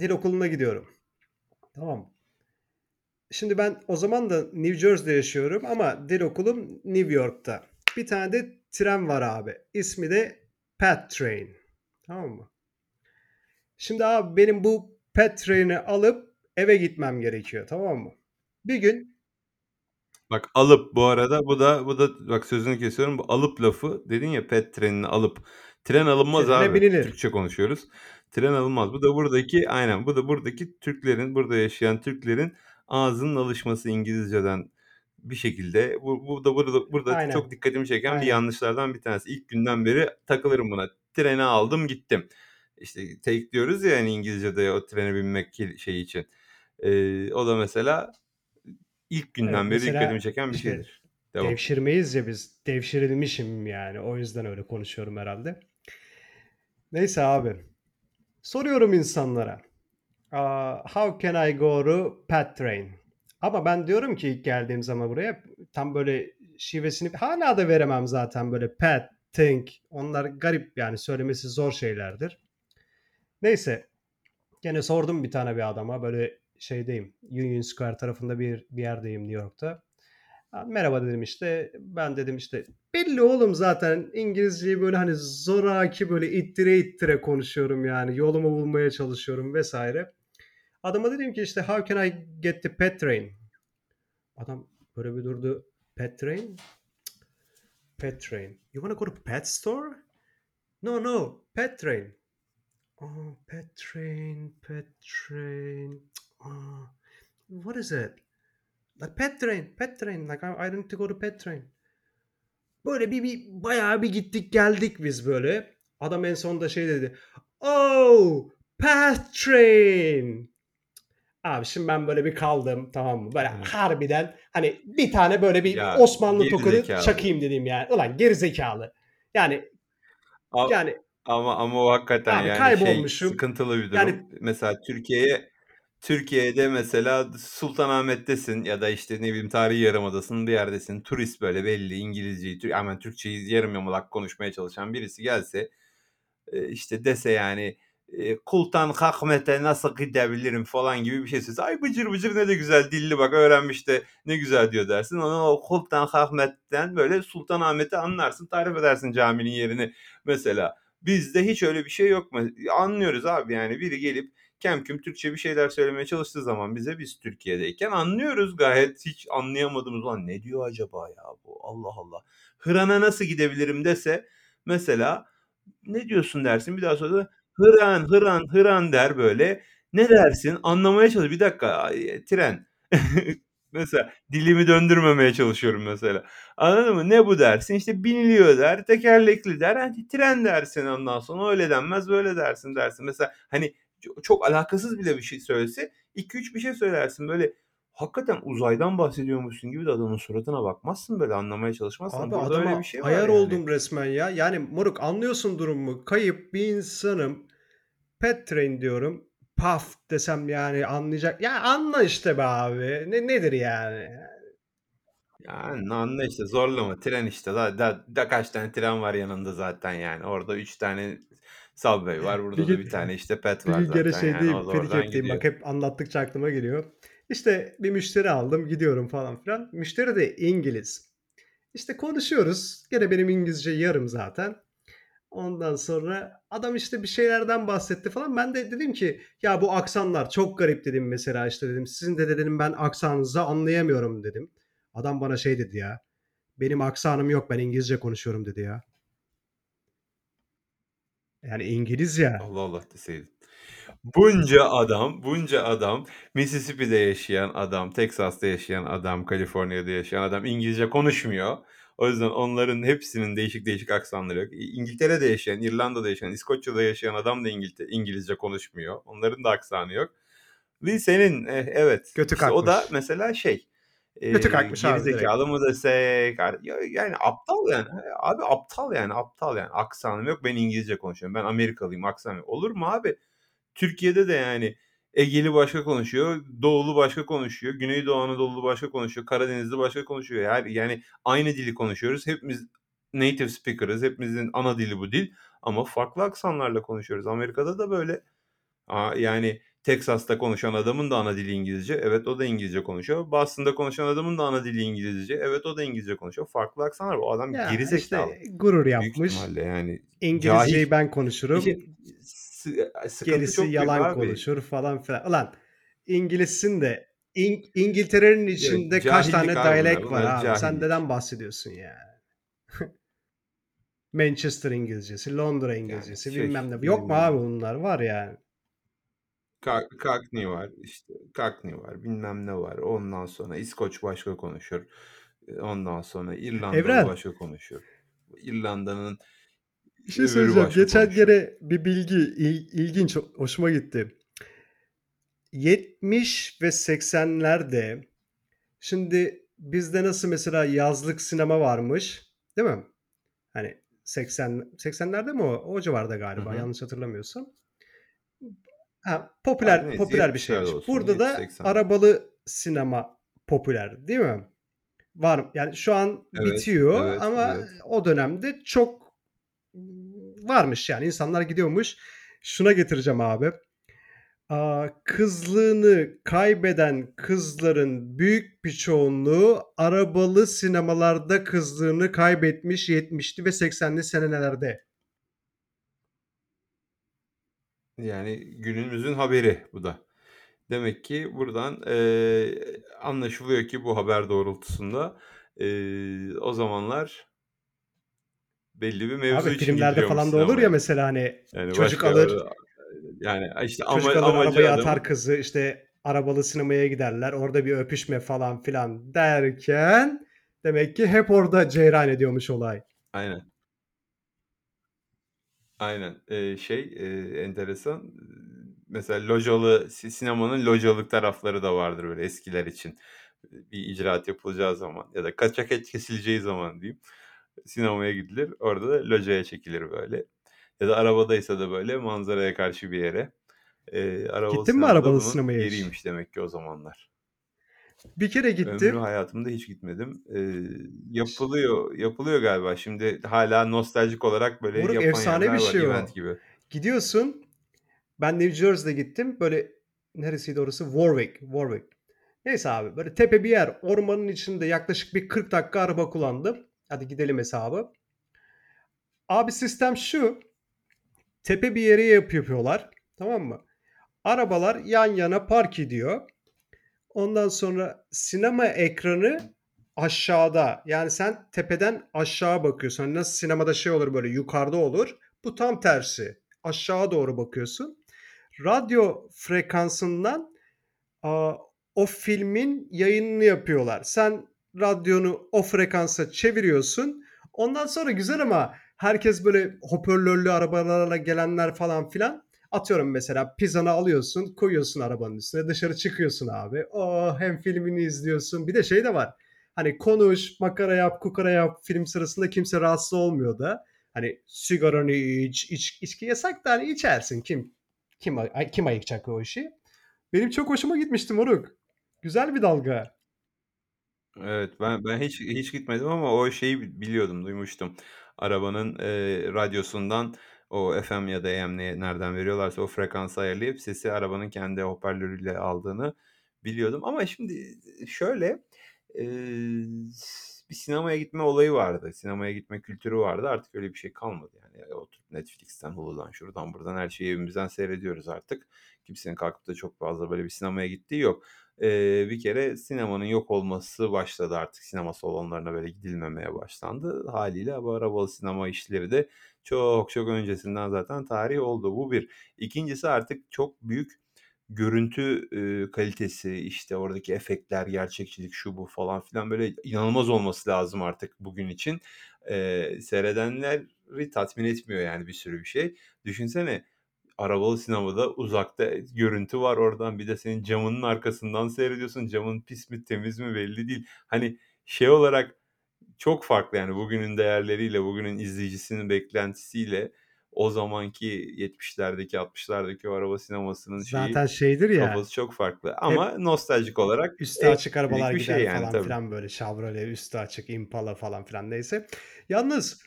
dil okuluna gidiyorum. Tamam Şimdi ben o zaman da New Jersey'de yaşıyorum ama dil okulum New York'ta. Bir tane de tren var abi. İsmi de Pat Train. Tamam mı? Şimdi abi benim bu Pat Train'i alıp eve gitmem gerekiyor. Tamam mı? Bir gün Bak alıp bu arada bu da bu da bak sözünü kesiyorum. Bu alıp lafı dedin ya pet trenini alıp. Tren alınmaz Trene abi. binilir. Türkçe konuşuyoruz. Tren alınmaz. Bu da buradaki aynen bu da buradaki Türklerin burada yaşayan Türklerin ağzının alışması İngilizceden bir şekilde bu, bu da burada burada Aynen. çok dikkatimi çeken bir Aynen. yanlışlardan bir tanesi. İlk günden beri takılırım buna. Treni aldım gittim. İşte take diyoruz ya yani İngilizce'de o trene binmek şey için. Ee, o da mesela ilk günden Evet, beri dikkatimi çeken bir işte şeydir. Devam. Devşirmeyiz ya biz. Devşirilmişim yani. O yüzden öyle konuşuyorum herhalde. Neyse abi. Soruyorum insanlara. Uh, how can I go to Pat Train? Ama ben diyorum ki ilk geldiğim zaman buraya tam böyle şivesini hala da veremem zaten böyle Pat, Think. Onlar garip yani söylemesi zor şeylerdir. Neyse. Gene sordum bir tane bir adama böyle şeydeyim. Union Square tarafında bir, bir yerdeyim New York'ta. Merhaba dedim işte. Ben dedim işte belli oğlum zaten İngilizceyi böyle hani zoraki böyle ittire ittire konuşuyorum yani. Yolumu bulmaya çalışıyorum vesaire. Adama dedim ki işte how can I get the pet train? Adam böyle bir durdu. Pet train? Pet train. You wanna go to pet store? No no. Pet train. Oh, pet train, pet train. Oh, what is it? Like pet train, pet train. Like I, to go to pet train. Böyle bir, bir bayağı bir gittik geldik biz böyle. Adam en sonunda şey dedi. Oh, pet train. Abi şimdi ben böyle bir kaldım tamam mı? Böyle Evet. harbiden hani bir tane böyle bir Ya, Osmanlı tokadı çakayım dedim yani. Ulan geri zekalı. Yani Al- yani Ama ama o hakikaten Abi yani kaybolmuşum. şey sıkıntılı bir durum. Yani- Mesela Türkiye'ye Türkiye'de mesela Sultanahmet'tesin ya da işte ne bileyim tarihi yarımadasın bir yerdesin. Turist böyle belli İngilizceyi, Tür- hemen Türkçeyi yarım yamalak konuşmaya çalışan birisi gelse e, işte dese yani e, Kultan Hakmet'e nasıl gidebilirim falan gibi bir şey söylese. Ay bıcır bıcır ne de güzel dilli bak öğrenmiş de ne güzel diyor dersin. Onu o Kultan Hakmet'ten böyle Sultanahmet'i anlarsın tarif edersin caminin yerini mesela. Bizde hiç öyle bir şey yok mu? Anlıyoruz abi yani biri gelip kemküm Türkçe bir şeyler söylemeye çalıştığı zaman bize biz Türkiye'deyken anlıyoruz gayet. Hiç anlayamadığımız lan ne diyor acaba ya bu? Allah Allah. Hıran'a nasıl gidebilirim? dese mesela ne diyorsun dersin? Bir daha sonra da hıran hıran hıran der böyle. Ne dersin? anlamaya çalış bir dakika ay, tren. Mesela dilimi döndürmemeye çalışıyorum mesela. Anladın mı? Ne bu? dersin. İşte biniliyor der tekerlekli der. Hani tren dersin ondan sonra öyle denmez böyle dersin. dersin. Mesela hani çok- alakasız bile bir şey söylese 2-3 bir şey söylersin böyle hakikaten uzaydan bahsediyormuşsun gibi de adamın suratına bakmazsın böyle anlamaya çalışmazsın. Abi Burada öyle bir şey var ayar yani. oldum resmen ya. Yani moruk anlıyorsun durumu. Kayıp bir insanım. Pet train diyorum. Puff desem yani anlayacak. Ya anla işte be abi. Ne nedir yani? Yani anla işte zorlama tren işte da, da, da kaç tane tren var yanında zaten yani orada üç tane subway var burada Bir da gün- bir tane işte pet Bir var zaten şey yani da oradan Pedicab'deyim. gidiyor. Bak hep anlattıkça aklıma geliyor. İşte bir müşteri aldım. Gidiyorum falan filan. Müşteri de İngiliz. İşte konuşuyoruz. Gene benim İngilizce yarım zaten. Ondan sonra adam işte bir şeylerden bahsetti falan. Ben de dedim ki ya bu aksanlar çok garip dedim mesela işte dedim. Sizin de dedim ben aksanınızı anlayamıyorum dedim. Adam bana şey dedi ya. Benim aksanım yok ben İngilizce konuşuyorum dedi ya. Yani İngiliz ya. Allah Allah deseydin. Bunca adam, bunca adam, Mississippi'de yaşayan adam, Texas'ta yaşayan adam, Kaliforniya'da yaşayan adam İngilizce konuşmuyor. O yüzden onların hepsinin değişik değişik aksanları yok. İngiltere'de yaşayan, İrlanda'da yaşayan, İskoçya'da yaşayan adam da İngiltere, İngilizce konuşmuyor. Onların da aksanı yok. Ve senin eh, evet Götü işte o da mesela şey Götü e, kalkmış abi gerizekalı mı desek yani aptal yani abi aptal yani aptal yani aksanım yok ben İngilizce konuşuyorum ben Amerikalıyım aksanım yok. olur mu abi Türkiye'de de yani Egeli başka konuşuyor, Doğulu başka konuşuyor, Güneydoğu Anadolu başka konuşuyor, Karadenizli başka konuşuyor. Her yani aynı dili konuşuyoruz. Hepimiz native speaker'ız. Hepimizin ana dili bu dil ama farklı aksanlarla konuşuyoruz. Amerika'da da böyle. Aa, yani Texas'ta konuşan adamın da ana dili İngilizce. Evet o da İngilizce konuşuyor. Boston'da konuşan adamın da ana dili İngilizce. Evet o da İngilizce konuşuyor. Farklı aksanlar. O adam Ya geri zekalı. işte gurur yapmış. yani İngilizceyi cahil. ben konuşurum. İşte sıkıntı Gerisi yalan konuşur falan filan. Ulan İngilizsin de İng- İngiltere'nin Ya, içinde kaç tane dialect var abi. Sen cahillik. neden bahsediyorsun ya? Manchester İngilizcesi, Londra Yani İngilizcesi, şey bilmem ne. Yok mu bilmiyorum. abi bunlar? Var yani. Ka- Cockney var işte Cockney var bilmem ne var ondan sonra İskoç başka konuşur ondan sonra İrlandalı Evren. başka konuşur İrlanda'nın Bir şey söyleyeceğim. Geçen konuşur. bir bilgi il- ilginç hoşuma gitti. 70 ve 80'lerde şimdi bizde nasıl mesela yazlık sinema varmış, değil mi? Hani 80 80'lerde mi o? O civarda galiba hı. yanlış hatırlamıyorsam. Ha, popüler neyse popüler bir 70'lerde şeymiş. olsun Burada da 70-80. arabalı sinema popüler, değil mi? Var yani şu an Evet bitiyor evet ama evet. o dönemde çok varmış yani insanlar gidiyormuş. Şuna getireceğim abi. Aa, kızlığını kaybeden kızların büyük bir çoğunluğu arabalı sinemalarda kızlığını kaybetmiş 70'li ve 80'li senelerde. Yani günümüzün haberi bu da. Demek ki buradan eee, anlaşılıyor ki bu haber doğrultusunda eee, o zamanlar belli bir mevzu Abi için filmlerde falan da olur ya mesela hani Yani çocuk alır yani işte ama, çocuk alır amacı arabaya atar kızı işte arabalı sinemaya giderler orada bir öpüşme falan filan derken demek ki hep orada ceyran ediyormuş olay. aynen aynen Eee, şey eee, enteresan mesela localı si- sinemanın localık tarafları da vardır böyle eskiler için bir icraat yapılacağı zaman ya da kaçak et kesileceği zaman diyeyim sinemaya gidilir orada da locaya çekilir böyle ya da arabadaysa da böyle manzaraya karşı bir yere Eee, arabalı Gittin mi bunun sinemaya hiç? yeriymiş demek ki o zamanlar. Bir kere Ömrü gittim. hayatımda hiç gitmedim. Eee, yapılıyor yapılıyor galiba. Şimdi hala nostaljik olarak böyle Moruk yapan efsane yerler bir var şey event o. gibi. Gidiyorsun. Ben New Jersey'de gittim. Böyle neresiydi orası? Warwick. Warwick. Neyse abi böyle tepe bir yer. Ormanın içinde yaklaşık bir 40 dakika araba kullandım. Hadi gidelim hesabı. Abi sistem şu. Tepe bir yere yap yapıyorlar. Tamam mı? Arabalar yan yana park ediyor. Ondan sonra sinema ekranı aşağıda. Yani sen tepeden aşağı bakıyorsun. Hani nasıl sinemada şey olur böyle yukarıda olur. Bu tam tersi. Aşağı doğru bakıyorsun. Radyo frekansından aa, o filmin yayınını yapıyorlar. Sen radyonu o frekansa çeviriyorsun. Ondan sonra güzel ama herkes böyle hoparlörlü arabalarla gelenler falan filan. Atıyorum mesela pizzanı alıyorsun, koyuyorsun arabanın üstüne, dışarı çıkıyorsun abi. Oh hem filmini izliyorsun. Bir de şey de var. Hani konuş, makara yap, kukara yap. Film sırasında kimse rahatsız olmuyor da. Hani sigaranı iç, iç içki yasak da hani içersin. Kim kim kim ayıkacak o işi? Benim çok hoşuma gitmişti moruk. Güzel bir dalga. Evet ben ben hiç hiç gitmedim ama o şeyi biliyordum, duymuştum. Arabanın eee, radyosundan o FM ya da AM ne nereden veriyorlarsa o frekansı ayarlayıp sesi arabanın kendi hoparlörüyle aldığını biliyordum. Ama şimdi şöyle eee, bir sinemaya gitme olayı vardı. Sinemaya gitme kültürü vardı. Artık öyle bir şey kalmadı yani. Oturup Netflix'ten, Hulu'dan, şuradan buradan her şeyi evimizden seyrediyoruz artık. Kimsenin kalkıp da çok fazla böyle bir sinemaya gittiği yok. Eee, bir kere sinemanın yok olması başladı artık. Sinema salonlarına böyle gidilmemeye başlandı. Hâliyle bu arabalı sinema işleri de çok çok öncesinden zaten tarih oldu. Bu bir. 2'ncisi artık çok büyük görüntü, eee, kalitesi, işte oradaki efektler, gerçekçilik, şu bu falan filan böyle inanılmaz olması lazım artık bugün için. Eee, seyredenleri tatmin etmiyor yani bir sürü bir şey. Düşünsene arabalı sinemada uzakta görüntü var oradan bir de senin camının arkasından seyrediyorsun. Camın pis mi temiz mi belli değil. Hani şey olarak çok farklı yani bugünün değerleriyle, bugünün izleyicisinin beklentisiyle o zamanki 70'lerdeki 60'lardaki o araba sinemasının şeyi Zaten şeydir ya. kafası çok farklı Hep ama nostaljik olarak üstü açık arabalar bir gider şey yani falan tabii. filan böyle Chevrolet üstü açık, Impala falan filan neyse. Yalnız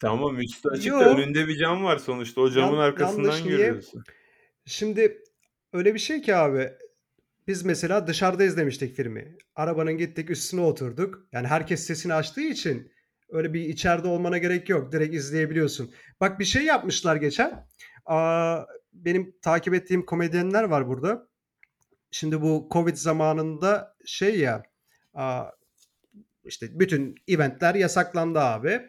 Tamam üstü açık da Yo. önünde bir cam var sonuçta. O camın Yan, arkasından yanlış niye? görüyorsun. Şimdi Öyle bir şey ki abi, biz mesela dışarıda izlemiştik filmi. Arabanın gittik üstüne oturduk. Yani herkes sesini açtığı için öyle bir içeride olmana gerek yok. Direkt izleyebiliyorsun. Bak bir şey yapmışlar geçen. Aaa, benim takip ettiğim komedyenler var burada. Şimdi bu Covid zamanında şey ya, aaa, işte bütün event'ler yasaklandı abi.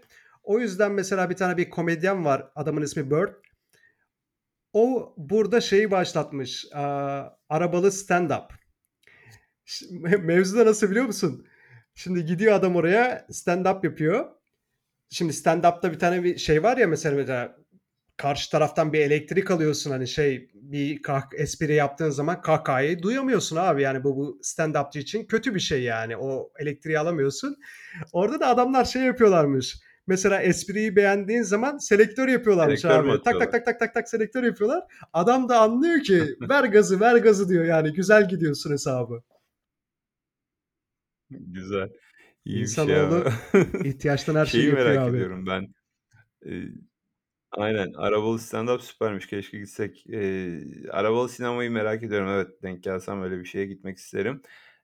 O yüzden mesela bir tane bir komedyen var. Adamın ismi Bird. O burada şeyi başlatmış. Aaa, arabalı stand-up. Mevzu da nasıl biliyor musun? Şimdi gidiyor adam oraya stand-up yapıyor. Şimdi stand-up'ta bir tane bir şey var ya mesela, mesela karşı taraftan bir elektrik alıyorsun hani şey bir kah espri yaptığın zaman kahkahayı duyamıyorsun abi. Yani bu bu stand-up'çı için kötü bir şey yani. O elektriği alamıyorsun. Orada da adamlar şey yapıyorlarmış. Mesela espriyi beğendiğin zaman selektör yapıyorlarmış Selektör abi. Tak tak atıyorlar? tak tak tak tak selektör yapıyorlar. Adam da anlıyor ki ver gazı ver gazı diyor yani güzel gidiyorsun hesabı. Güzel. Ya. İnsanoğlu ihtiyaçtan her şeyi Şeyi merak abi. ediyorum ben. Eee Aynen, arabalı stand-up süpermiş, keşke gitsek. Eee, arabalı sinemayı merak ediyorum. Evet, denk gelsem öyle bir şeye gitmek isterim.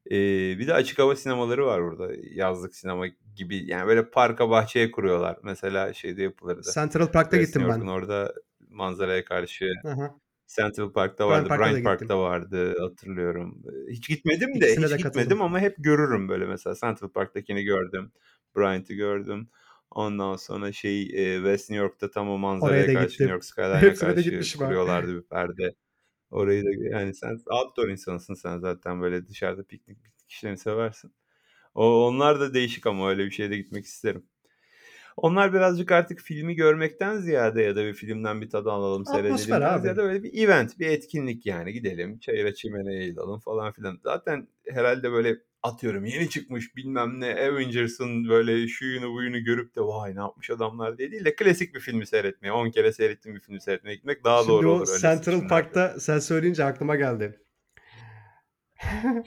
Eee, bir de açık hava sinemaları var burada. Yazlık sinema gibi. Yani böyle parka, bahçeye kuruyorlar. Mesela şeyde yapılırdı. Central Park'ta West gittim New ben. orada manzaraya karşı hı. Central Park'ta vardı, Bryant. Park'ta vardı hatırlıyorum. Hiç gitmedim de, İkisine hiç de gitmedim katıldım. ama hep görürüm böyle mesela. Central Park'takini gördüm, Bryant'ı gördüm. Ondan sonra eee, West New York'ta tam o manzaraya karşı, New gittim. York skyline'a karşı kuruyorlardı bir perde. Orayı da yani sen outdoor insanısın sen zaten böyle dışarıda piknik miknik işlerini seversin. O onlar da değişik ama öyle bir şeye de gitmek isterim. Onlar birazcık artık filmi görmekten ziyade ya da bir filmden bir tad alalım, seyredeliimden abi. ziyade böyle bir event, bir etkinlik yani. Gidelim, çayıra çimeneye yayılalım falan filan. Zaten herhâlde böyle atıyorum yeni çıkmış bilmem ne Avengers'ın böyle şuyunu buyunu görüp de vay ne yapmış adamlar diye değil de klasik bir filmi seyretmeye, 10 kere seyrettiğim bir filmi seyretmeye gitmek daha Şimdi doğru olur öyle Central. Park'ta sen söyleyince aklıma geldi.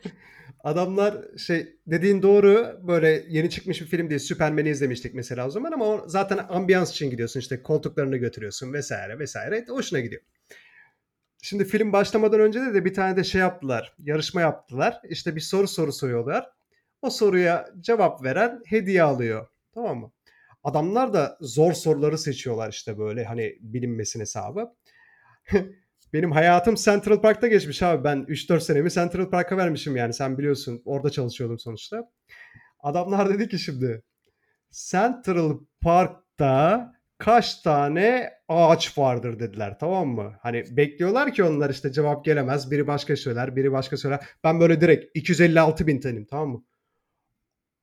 Adamlar şey dediğin doğru. Böyle yeni çıkmış bir film değil. Superman'i izlemiştik mesela o zaman ama o zaten ambiyans için gidiyorsun. İşte koltuklarını götürüyorsun vs. vs. Hoşuna gidiyor. Şimdi film başlamadan önce de, de bir tane de şey yaptılar. Yarışma yaptılar. İşte bir soru soru soruyorlar. O soruya cevap veren hediye alıyor. Tamam mı? Adamlar da zor soruları seçiyorlar işte böyle hani bilinmesin hesabı. Benim hayatım Central Park'ta geçmiş abi. Ben 3-4 senemi Central Park'a vermişim yani. Sen biliyorsun orada çalışıyordum sonuçta. Adamlar dedi ki şimdi Central Park'ta kaç tane ağaç vardır dediler tamam mı? Hani bekliyorlar ki onlar işte cevap gelemez. Biri başka söyler, biri başka söyler. Ben böyle direkt 256 bin tanıyım tamam mı?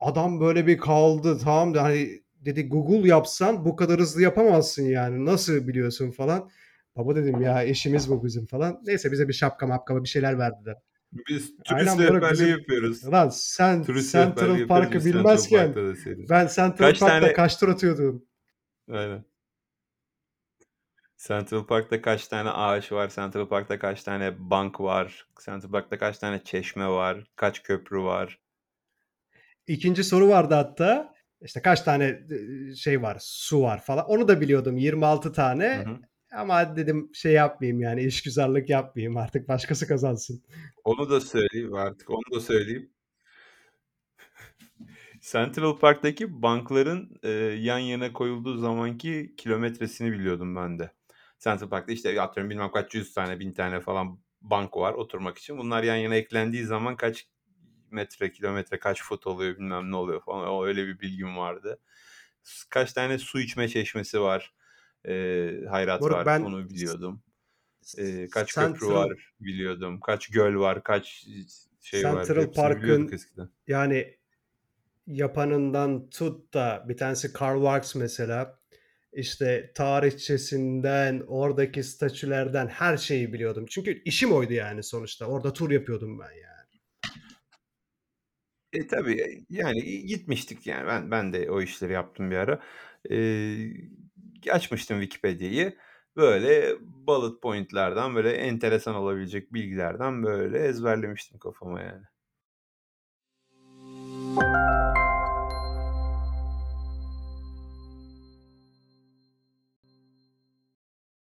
Adam böyle bir kaldı tamam da hani dedi Google yapsan bu kadar hızlı yapamazsın yani. Nasıl biliyorsun falan. Baba dedim ya işimiz bu bizim falan. Neyse bize bir şapka mapka bir şeyler verdiler. Biz turist rehberliği bizim yapıyoruz. Lan sen Turist Central Park'ı bilmezken ben Central Kaç Park'ta tane kaç tur atıyordum? Aynen. Central Park'ta kaç tane ağaç var? Central Park'ta kaç tane bank var? Central Park'ta kaç tane çeşme var? Kaç köprü var? 2. soru vardı hatta. İşte kaç tane şey var, su var falan. Onu da biliyordum 26 Hı tane. hı. Ama dedim şey yapmayayım yani işgüzarlık yapmayayım artık başkası kazansın. Onu da söyleyeyim artık onu da söyleyeyim. Central Park'taki bankların, eee, yan yana koyulduğu zamanki kilometresini biliyordum ben de. Central Park'ta işte atıyorum bilmem kaç yüz tane, 1000 tane falan bank var oturmak için. Bunlar yan yana eklendiği zaman kaç metre, kilometre, kaç foot oluyor bilmem ne oluyor falan. O öyle bir bilgim vardı. Kaç tane su içme çeşmesi var, eee, hayrat Moruk var ben onu biliyordum. Eee, kaç köprü Central var biliyordum. Kaç göl var, kaç şey var Central hepsini biliyorduk Park'ın yani yapanından tut da bir tanesi Karl Marx mesela işte tarihçesinden, oradaki statülerden her şeyi biliyordum. Çünkü işim oydu yani sonuçta. Orada tur yapıyordum ben yani. E, tabii, eee, yani gitmiştik yani. Ben ben de o işleri yaptım bir ara. Eee, açmıştım Wikipedia'yı. Böyle bullet point'lerden böyle enteresan olabilecek bilgilerden böyle ezberlemiştim kafama yani.